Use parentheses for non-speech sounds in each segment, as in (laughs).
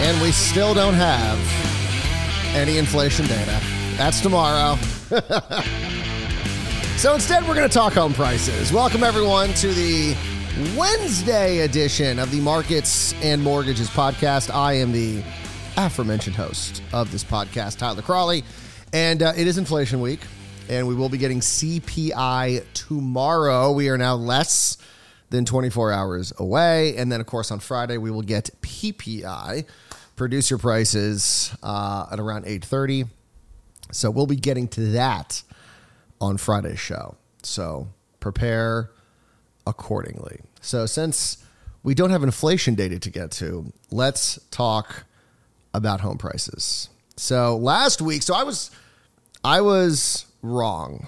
and we still don't have any inflation data. That's tomorrow. (laughs) so instead, we're going to talk home prices. Welcome, everyone, to the Wednesday edition of the Markets and Mortgages podcast. I am the aforementioned host of this podcast, Tyler Cralle, and uh, it is inflation week, and we will be getting CPI tomorrow. We are now less than 24 hours away. And then, of course, on Friday, we will get PPI, producer prices, uh, at around 8.30. So we'll be getting to that on Friday's show. So prepare accordingly. So since we don't have inflation data to get to, let's talk about home prices. So last week, so I was I was wrong.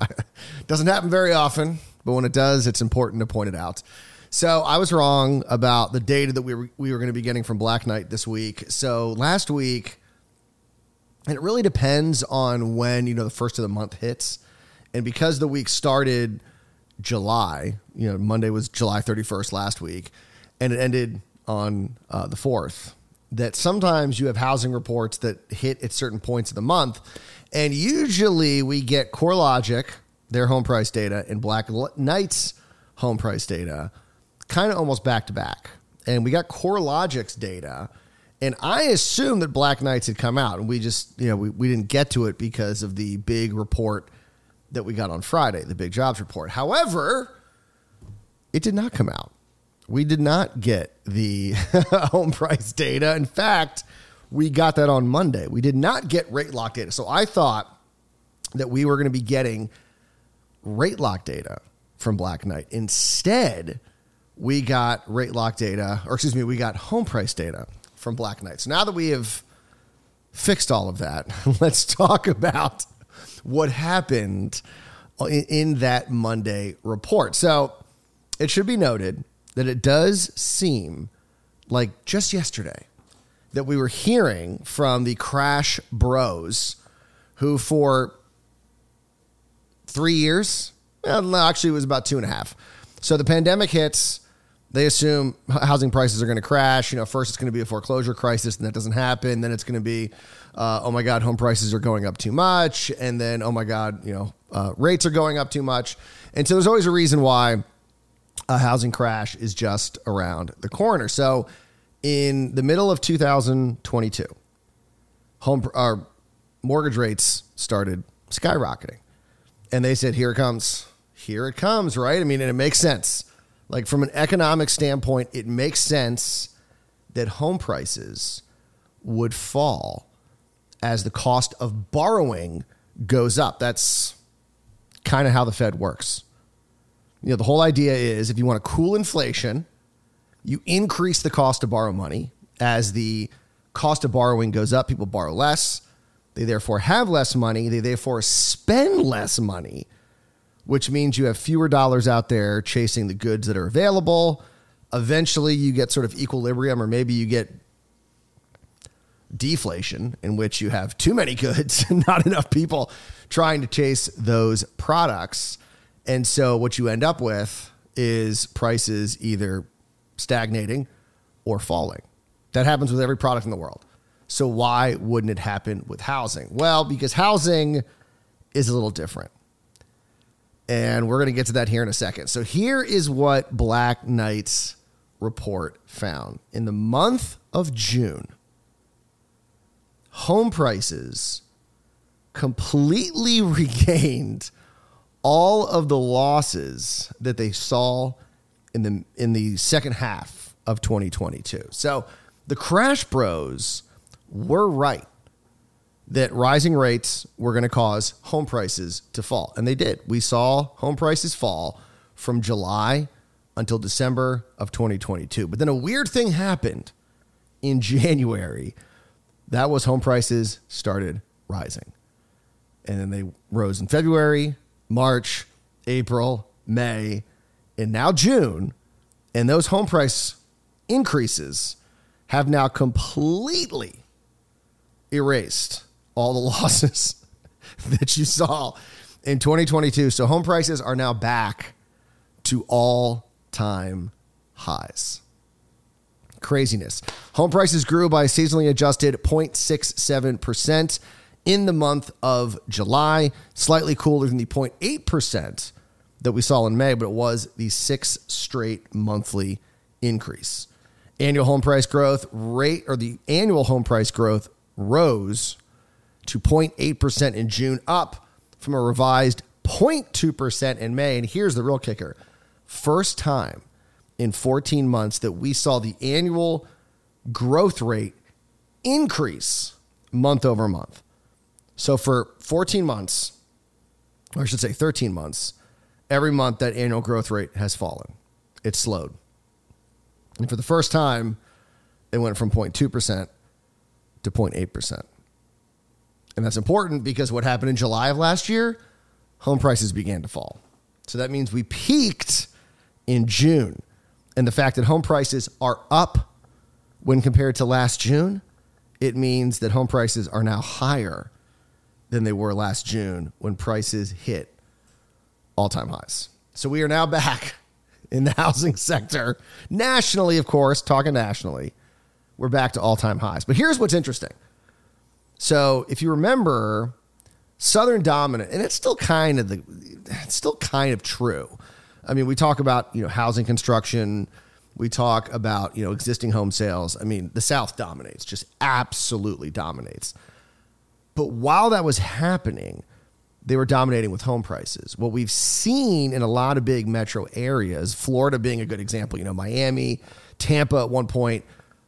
(laughs) Doesn't happen very often but when it does, it's important to point it out. So I was wrong about the data that we were, we were going to be getting from Black Knight this week. So last week, and it really depends on when you know the first of the month hits, and because the week started July, you know Monday was July 31st last week, and it ended on uh, the fourth. That sometimes you have housing reports that hit at certain points of the month, and usually we get CoreLogic their home price data and Black Knight's home price data kind of almost back to back. And we got CoreLogic's data. And I assumed that Black Knights had come out, and we just, you know, we, we didn't get to it because of the big report that we got on Friday, the big jobs report. However, it did not come out. We did not get the (laughs) home price data. In fact, we got that on Monday. We did not get rate lock data. So I thought that we were going to be getting rate lock data from Black Knight. Instead, we got rate lock data, or excuse me, we got home price data from Black Knight. So now that we have fixed all of that, (laughs) let's talk about what happened in, that Monday report. So it should be noted that it does seem like just yesterday that we were hearing from the crash bros who for three years. Well, actually, it was about two and a half. So the pandemic hits. They assume housing prices are going to crash. You know, first it's going to be a foreclosure crisis, and that doesn't happen. Then it's going to be, uh, oh my God, home prices are going up too much, and then oh my God, you know, uh, rates are going up too much. And so there's always a reason why a housing crash is just around the corner. So in the middle of 2022, home our mortgage rates started skyrocketing and they said, "Here it comes, here it comes." Right? I mean, and it makes sense. Like from an economic standpoint, it makes sense that home prices would fall as the cost of borrowing goes up. That's kind of how the Fed works. You know, the whole idea is if you want to cool inflation, you increase the cost to borrow money. As the cost of borrowing goes up, people borrow less. They therefore have less money. They therefore spend less money, which means you have fewer dollars out there chasing the goods that are available. Eventually, you get sort of equilibrium, or maybe you get deflation, in which you have too many goods and (laughs) not enough people trying to chase those products. And so, what you end up with is prices either stagnating or falling. That happens with every product in the world. So why wouldn't it happen with housing? Well, because housing is a little different. And we're going to get to that here in a second. So here is what Black Knight's report found. In the month of June, home prices completely (laughs) regained all of the losses that they saw in the in the second half of 2022. So the Crash Bros were right that rising rates were going to cause home prices to fall. And they did. We saw home prices fall from July until December of 2022. But then a weird thing happened in (laughs) January, that was home prices started rising. And then they rose in February, March, April, May, and now June. And those home price increases have now completely erased all the (laughs) losses that you saw in 2022. So home prices are now back to all time highs. Craziness. Home prices grew by seasonally adjusted 0.67% in the month of July, slightly cooler than the 0.8% that we saw in May, but it was the sixth straight monthly increase. Annual home price growth rate, or the annual home price growth rose to 0.8% in June, up from a revised 0.2% in May. And here's the real kicker first time in 14 months that we saw the annual growth rate increase month over month. So for 14 months, or I should say 13 months, every month that annual growth rate has fallen. It's slowed. And for the first time, it went from 0.2% to 0.8%. And that's important because what happened in July of last year, home prices began to fall. So that means we peaked in June. And the fact that home prices are up when compared to last June, it means that home prices are now higher than they were last June when prices hit all time highs. So we are now back in the housing sector, nationally, of course, talking nationally. We're back to all time highs. But here's what's interesting. So if you remember, Southern dominant, and it's still kind of the, it's still kind of true. I mean, we talk about you know housing construction, we talk about you know existing home sales. I mean, the South dominates, just absolutely dominates. But while that was happening, they were dominating with home prices. What we've seen in a lot of big metro areas, Florida being a good example, you know, Miami, Tampa at one point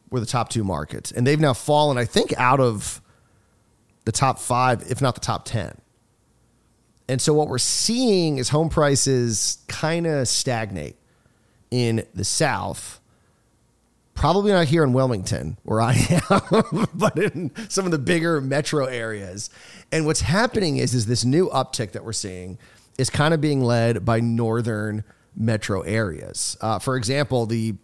were the top two markets, and they've now fallen, I think, out of the top five, if not the top 10. And so what we're seeing is home prices kind of stagnate in the South. Probably not here in Wilmington, where I am, (laughs) but in some of the bigger metro areas. And what's happening is, is this new uptick that we're seeing is kind of being led by northern metro areas. Uh, for example, the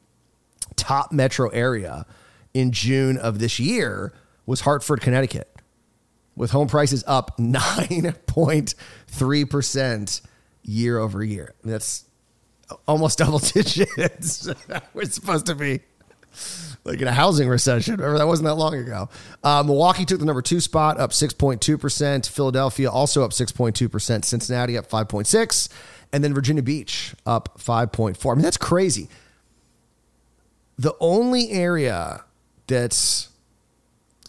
top metro area in June of this year was Hartford, Connecticut with home prices up (laughs) 9.3% year over year. That's almost (laughs) double digits. (laughs) We're supposed to be like in a housing recession. Remember, that wasn't that long ago. Uh, Milwaukee took the number two spot, up 6.2%. Philadelphia also up 6.2%. Cincinnati up 5.6%. And then Virginia Beach up 5.4%. I mean, that's crazy. The only area that's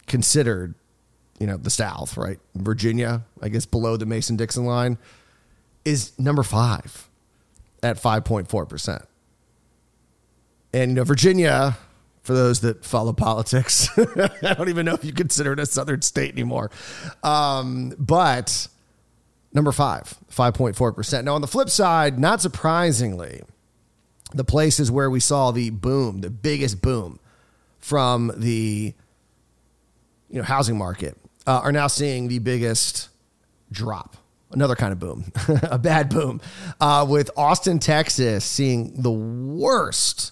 considered you know, the South, right? Virginia, I guess below the Mason Dixon line, is number five at 5.4%. And, you know, Virginia, for those that follow politics, (laughs) I don't even know if you consider it a southern state anymore. Um, but number five, 5.4%. Now, on the flip side, not surprisingly, the places where we saw the boom, the biggest boom from the you know housing market uh, are now seeing the biggest drop. Another kind of boom, (laughs) a bad boom, uh, with Austin, Texas, seeing the worst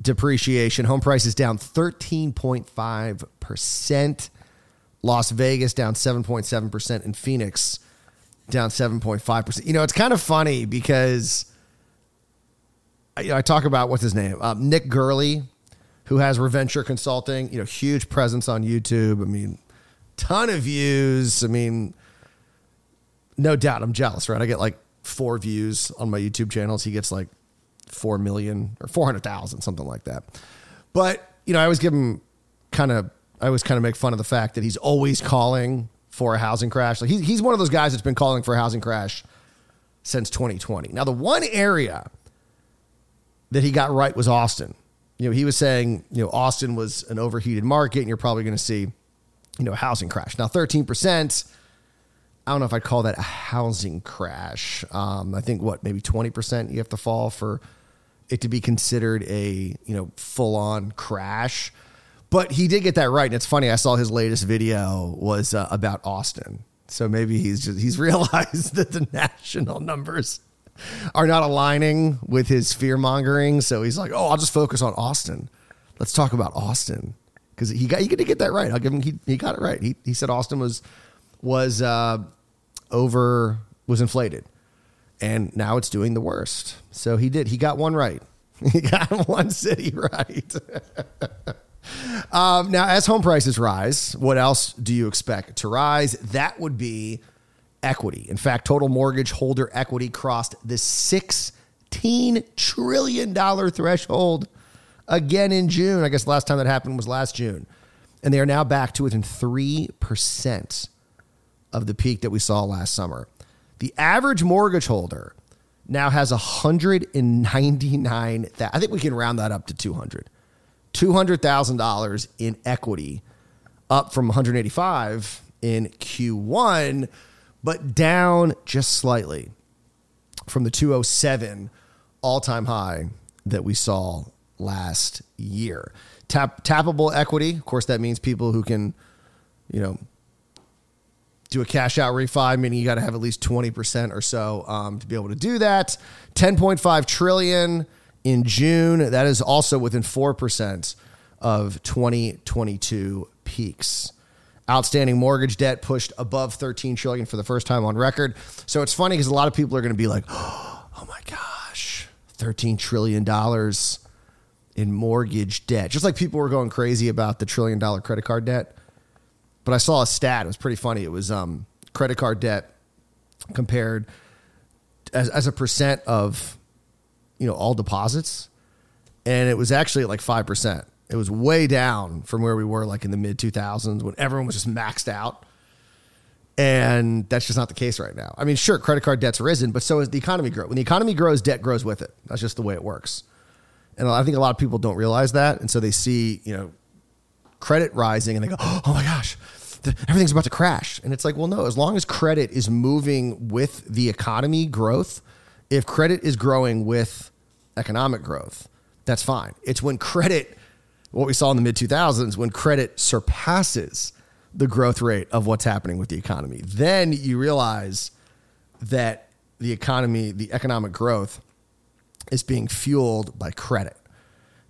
depreciation. Home prices down 13.5%. Las Vegas down 7.7%. And Phoenix down 7.5%. You know, it's kind of funny because I, I talk about what's his name? Um, Nick Gerli, who has Reventure Consulting, you know, huge presence on YouTube. I mean, ton of views. I mean, no doubt I'm jealous, right? I get like four views on my YouTube channels. He gets like 4 million or 400,000, something like that. But, you know, I always give him kind of, I always kind of make fun of the fact that he's always calling for a housing crash. Like he's, he's one of those guys that's been calling for a housing crash since 2020. Now, the one area that he got right was Austin. You know, he was saying, you know, Austin was an overheated market and you're probably going to see you know, housing crash. Now, 13%, I don't know if I'd call that a housing crash. Um, I think what, maybe 20% you have to fall for it to be considered a, you know, full on crash. But he did get that right, and it's funny. I saw his latest video was uh, about Austin, so maybe he's just he's (laughs) realized that the national numbers are not aligning with his fear mongering. So he's like, "Oh, I'll just focus on Austin. Let's talk about Austin." Because he got he to get that right. I'll give him he, he got it right. He he said Austin was was uh, over was inflated, and now it's doing the worst. So he did. He got one right. (laughs) He got (laughs) one city right. (laughs) um, now, as home prices rise, what else do you expect to rise? That would be equity. In fact, total mortgage holder equity crossed the $16 trillion threshold again in June. I guess the last time that happened was last June. And they are now back to within 3% of the peak that we saw last summer. The average mortgage holder now has 199 I think we can round that up to 200. $200,000 in equity up from 185 in Q1 but down just slightly from the 207 all-time high that we saw last year. Tap, tappable equity, of course that means people who can you know do a cash out refi, meaning you got to have at least 20% or so um, to be able to do that. 10.5 trillion in June. That is also within 4% of 2022 peaks. Outstanding mortgage debt pushed above 13 trillion for the first time on record. So it's funny because a lot of people are going to be like, (gasps) "Oh my gosh, 13 trillion dollars in mortgage debt." Just like people were going crazy about the trillion dollar credit card debt. But I saw a stat. It was pretty funny. It was um, credit card debt compared as, as a percent of you know all deposits, and it was actually like five percent. It was way down from where we were like in the mid 2000s when everyone was just maxed out. And that's just not the case right now. I mean, sure, credit card debt's risen, but so is the economy grow. When the economy grows, debt grows with it. That's just the way it works. And I think a lot of people don't realize that. And so they see, you know, credit rising and they go, (gasps) oh my gosh, everything's about to crash. And it's like, well, no, as long as credit is moving with the economy growth, if credit is growing with economic growth, that's fine. It's when credit what we saw in the mid 2000s when credit surpasses the growth rate of what's happening with the economy. Then you realize that the economy, the economic growth is being fueled by credit.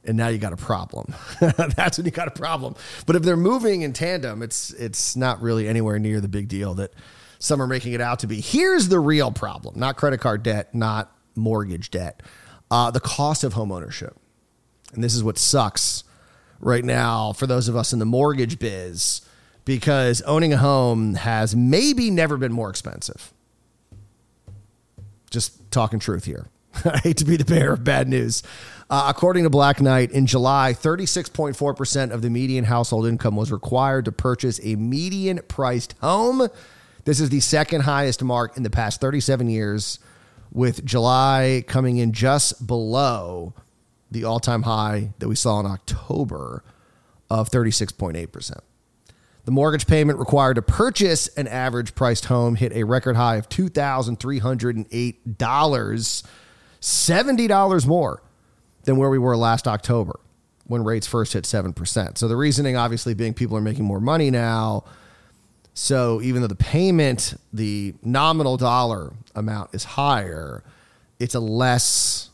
And now you got a problem. (laughs) That's when you got a problem. But if they're moving in tandem, it's it's not really anywhere near the big deal that some are making it out to be. Here's the real problem: not credit card debt, not mortgage debt, uh, the cost of home ownership. And this is what sucks right now for those of us in the mortgage biz because owning a home has maybe never been more expensive. Just talking truth here. (laughs) I hate to be the bearer of bad news. Uh, according to Black Knight, in July, 36.4% of the median household income was required to purchase a median priced home. This is the second highest mark in the past 37 years, with July coming in just below the all time high that we saw in October of 36.8%. The mortgage payment required to purchase an average priced home hit a record high of $2,308, $70 more than where we were last October when rates first hit 7%. So the reasoning obviously being people are making more money now. So even though the payment, the nominal dollar amount is higher, it's a less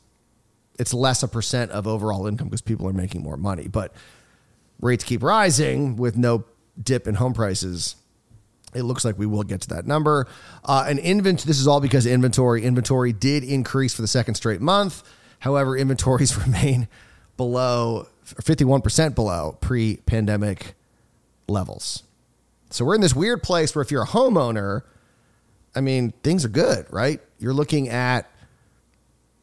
it's less a percent of overall income because people are making more money. But rates keep rising with no dip in home prices. It looks like we will get to that number. Uh, and inventory. This is all because inventory inventory did increase for the second straight month. However, inventories (laughs) remain below 51% below pre-pandemic levels. So we're in this weird place where if you're a homeowner, I mean, things are good, right? You're looking at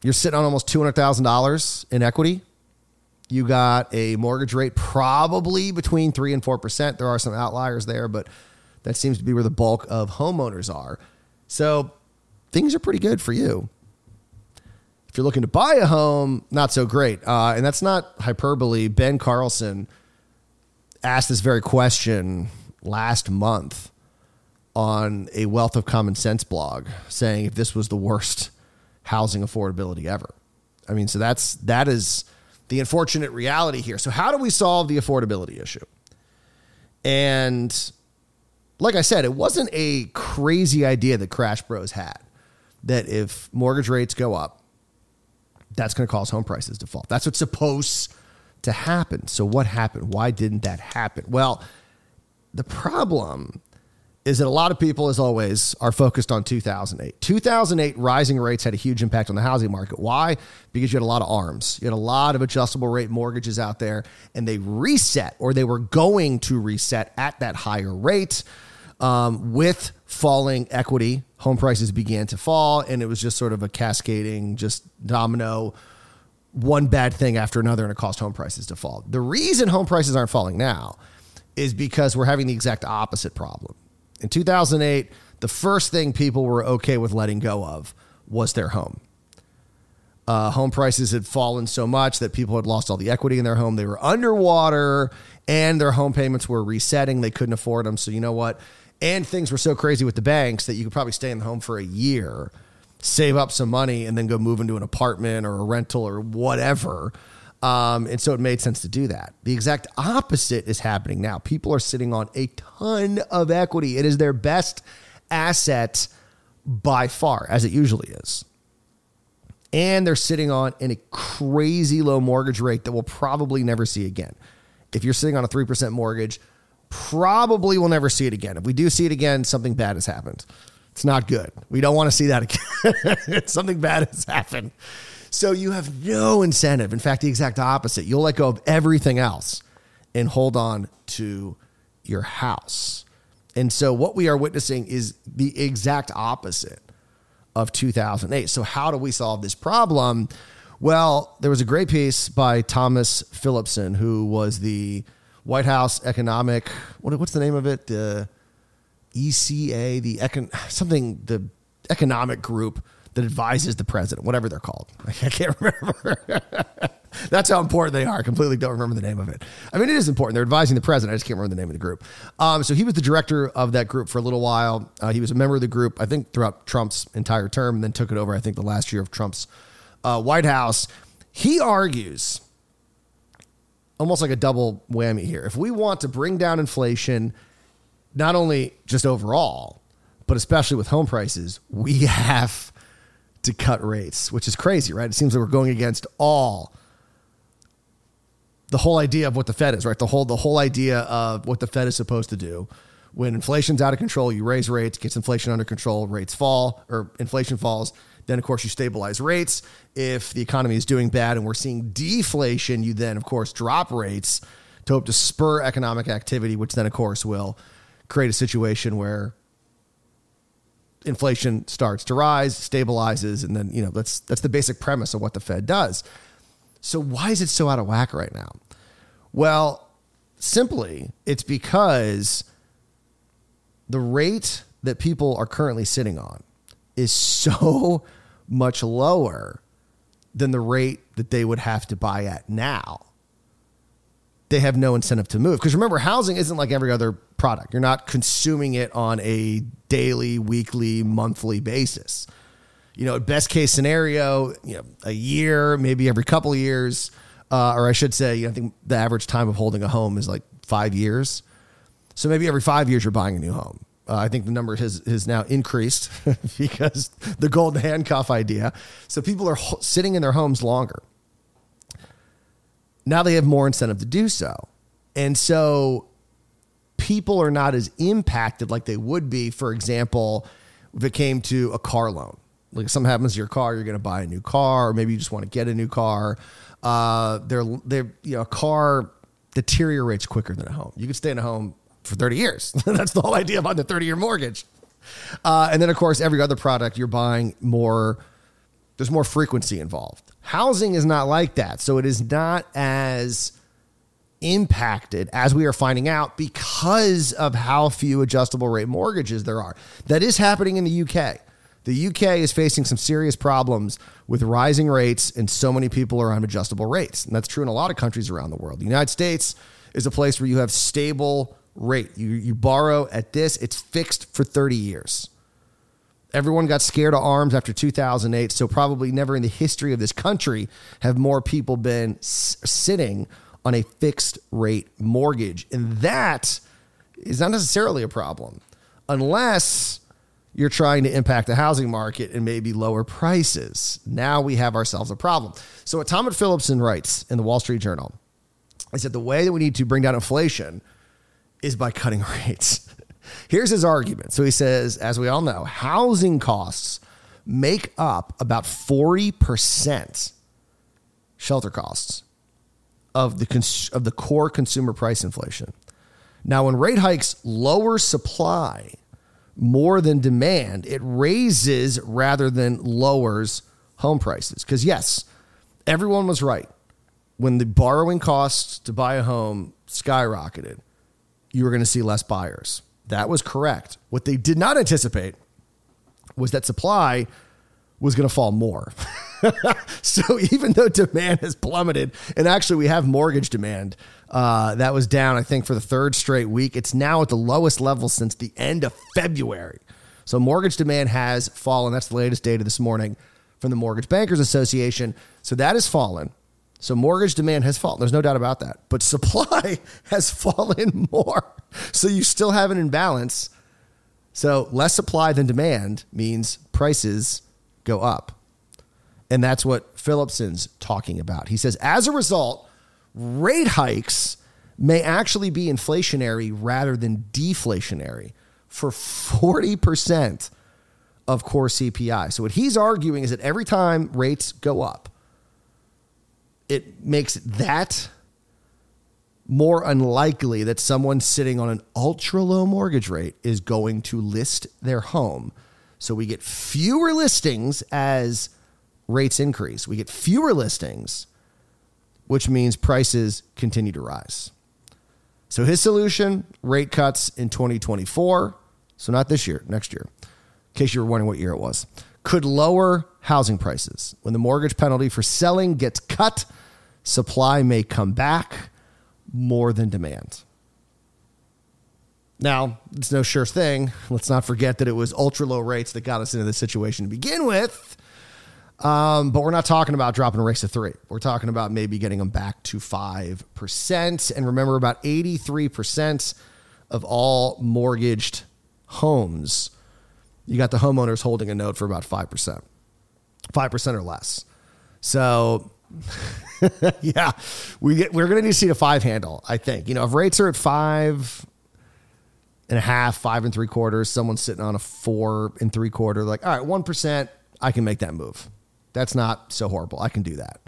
you're sitting on almost $200,000 in equity. You got a mortgage rate probably between 3 and 4%. There are some outliers there, but that seems to be where the bulk of homeowners are. So things are pretty good for you. If you're looking to buy a home, not so great. Uh, and that's not hyperbole. Ben Carlson asked this very question last month on a Wealth of Common Sense blog, saying if this was the worst housing affordability ever. I mean, so that's that is the unfortunate reality here. So, how do we solve the affordability issue? And like I said, it wasn't a crazy idea that Crash Bros had that if mortgage rates go up, that's going to cause home prices to fall. That's what's supposed to happen. So, what happened? Why didn't that happen? Well, the problem is that a lot of people, as always, are focused on 2008. 2008 rising rates had a huge impact on the housing market. Why? Because you had a lot of arms. You had a lot of adjustable rate mortgages out there, and they reset or they were going to reset at that higher rate. Um, with falling equity, home prices began to fall, and it was just sort of a cascading, just domino, one bad thing after another, and it caused home prices to fall. The reason home prices aren't falling now is because we're having the exact opposite problem in 2008, the first thing people were okay with letting go of was their home. Uh, home prices had fallen so much that people had lost all the equity in their home. They were underwater and their home payments were resetting. They couldn't afford them. So, you know what? And things were so crazy with the banks that you could probably stay in the home for a year, save up some money, and then go move into an apartment or a rental or whatever um, and so it made sense to do that. The exact opposite is happening now. People are sitting on a ton of equity. It is their best asset by far, as it usually is. And they're sitting on in a crazy low mortgage rate that we'll probably never see again. If you're sitting on a 3% mortgage, probably will never see it again. If we do see it again, something bad has happened. It's not good. We don't want to see that again. (laughs) something bad has happened. So you have no incentive. In fact, the exact opposite. You'll let go of everything else and hold on to your house. And so what we are witnessing is the exact opposite of 2008. So how do we solve this problem? Well, there was a great piece by Thomas Philipson, who was the White House economic, what, what's the name of it? The ECA, the econ, something, the economic group that advises the president, whatever they're called. (laughs) I can't remember. (laughs) That's how important they are. I completely don't remember the name of it. I mean, it is important. They're advising the president. I just can't remember the name of the group. Um, so he was the director of that group for a little while. Uh, he was a member of the group, I think, throughout Trump's entire term, and then took it over, I think, the last year of Trump's uh, White House. He argues almost like a double whammy here. If we want to bring down inflation, not only just overall, but especially with home prices, we (laughs) have to cut rates, which is crazy, right? It seems like we're going against all the whole idea of what the Fed is, right? The whole the whole idea of what the Fed is supposed to do. When inflation's out of control, you raise rates, gets inflation under control, rates fall or inflation falls. Then of course you stabilize rates. If the economy is doing bad and we're seeing deflation, you then of course drop rates to hope to spur economic activity, which then of course will create a situation where inflation starts to rise, stabilizes, and then you know that's that's the basic premise of what the Fed does. So why is it so out of whack right now? Well, simply it's because the rate that people are currently sitting on is (laughs) so much lower than the rate that they would have to buy at now they have no incentive to move. Because remember, housing isn't like every other product. You're not consuming it on a daily, weekly, monthly basis. You know, best case scenario, you know, a year, maybe every couple of years, uh, or I should say, you know, I think the average time of holding a home is like five years. So maybe every five years you're buying a new home. Uh, I think the number has, has now increased (laughs) because the golden handcuff idea. So people are ho- sitting in their homes longer now they have more incentive to do so. And so people are not as impacted like they would be, for example, if it came to a car loan. Like if something happens to your car, you're going to buy a new car, or maybe you just want to get a new car. Uh, they're, they're, you know, a car deteriorates quicker than a home. You can stay in a home for 30 years. (laughs) That's the whole idea about the 30 year mortgage. Uh, and then, of course, every other product you're buying more, there's more frequency involved. Housing is not like that. So it is not as impacted as we are finding out because of how few adjustable rate mortgages there are. That is happening in the UK. The UK is facing some serious problems with rising rates, and so many people are on adjustable rates. And that's true in a lot of countries around the world. The United States is a place where you have stable rate. You, you borrow at this, it's fixed for 30 years. Everyone got scared of arms after 2008, so probably never in the history of this country have more people been s- sitting on a fixed rate mortgage. And that is not necessarily a problem unless you're trying to impact the housing market and maybe lower prices. Now we have ourselves a problem. So, what Tom Philipson writes in the Wall Street Journal is that the way that we need to bring down inflation is by cutting (laughs) rates. Here's his argument. So, he says, as we all know, housing costs make up about 40% shelter costs of the, cons- of the core consumer price inflation. Now, when rate hikes lower supply, more than demand, it raises rather than lowers home prices. Because, yes, everyone was right. When the borrowing costs to buy a home skyrocketed, you were going to see less buyers. That was correct. What they did not anticipate was that supply was going to fall more. (laughs) so even though demand has plummeted, and actually we have mortgage demand uh, that was down, I think, for the third straight week. It's now at the lowest level since the end of February. So mortgage demand has fallen. That's the latest data this morning from the Mortgage Bankers Association. So that has fallen. So mortgage demand has fallen. There's no doubt about that. But supply (laughs) has fallen more. So you still have an imbalance. So less supply than demand means prices go up. And that's what Philipson's talking about. He says, as a result, rate hikes may actually be inflationary rather than deflationary for 40% of core CPI. So, what he's arguing is that every time rates go up, it makes that more unlikely that someone sitting on an ultra low mortgage rate is going to list their home. So, we get fewer listings as rates increase. We get fewer listings which means prices continue to rise. So his solution rate cuts in 2024. So not this year, next year, in case you were wondering what year it was, could lower housing prices. When the mortgage penalty for selling gets cut, supply may come back more than demand. Now, it's no sure thing. Let's not forget that it was ultra low rates that got us into this situation to begin with. Um, but we're not talking about dropping rates to three. We're talking about maybe getting them back to 5%. And remember, about 83% of all mortgaged homes, you got the homeowners holding a note for about 5%, 5% or less. So, (laughs) yeah, we get, we're going to need to see a five handle, I think. You know, if rates are at five and a half, five and three quarters, someone's sitting on a four and three quarter, like, all right, 1%, I can make that move. That's not so horrible. I can do that.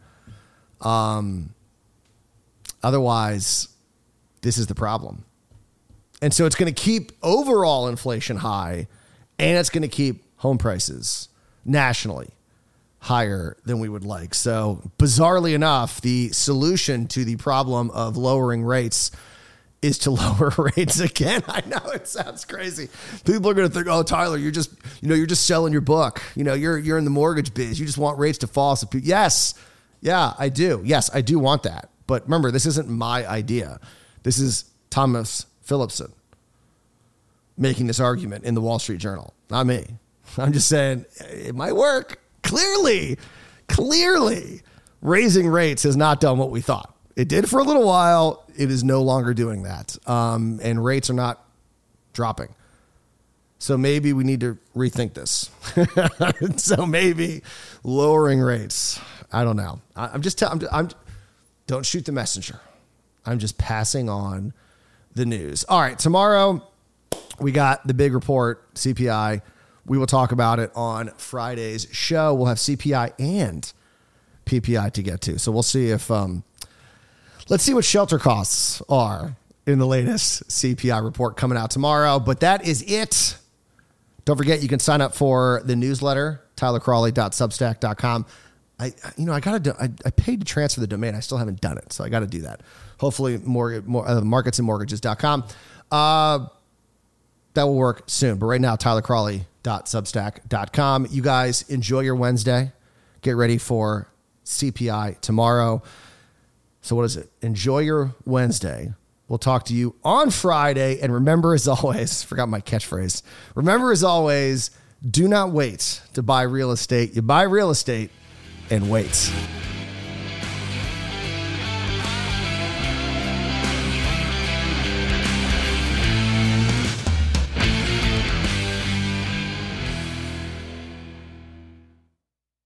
Um, otherwise, this is the problem. And so it's going to keep overall inflation high and it's going to keep home prices nationally higher than we would like. So, bizarrely enough, the solution to the problem of lowering rates is to (laughs) lower rates again. I know it sounds crazy. People are going to think, "Oh, Tyler, you're just, you know, you're just selling your book. You know, you're you're in the mortgage biz. You just want rates to fall." So, yes, yeah, I do. Yes, I do want that. But remember, this isn't my idea. This is Thomas Philipson making this argument in the Wall Street Journal, not me. (laughs) I'm just saying it might work. Clearly, clearly, raising rates has not done what we thought. It did for a little while. It is no longer doing that. Um, and rates are not dropping. So maybe we need to rethink this. (laughs) so maybe lowering rates. I don't know. I, am just telling. I'm, I'm. Don't shoot the messenger. I'm just passing on the news. All right. Tomorrow we got the big report CPI. We will talk about it on Friday's show. We'll have CPI and PPI to get to. So we'll see if um, Let's see what shelter costs are in the latest CPI report coming out tomorrow. But that is it. Don't forget, you can sign up for the newsletter, tylercralle.substack.com. I, you know, I got to, I, I paid to transfer the domain. I still haven't done it. So I got to do that. Hopefully, more, more uh, marketsandmortgages.com. Uh, that will work soon. But right now, tylercralle.substack.com. You guys enjoy your Wednesday. Get ready for CPI tomorrow. So, what is it? Enjoy your Wednesday. We'll talk to you on Friday. And remember, as always, (laughs) forgot my catchphrase. Remember, as always, Do not wait to buy real estate. You buy real estate and wait.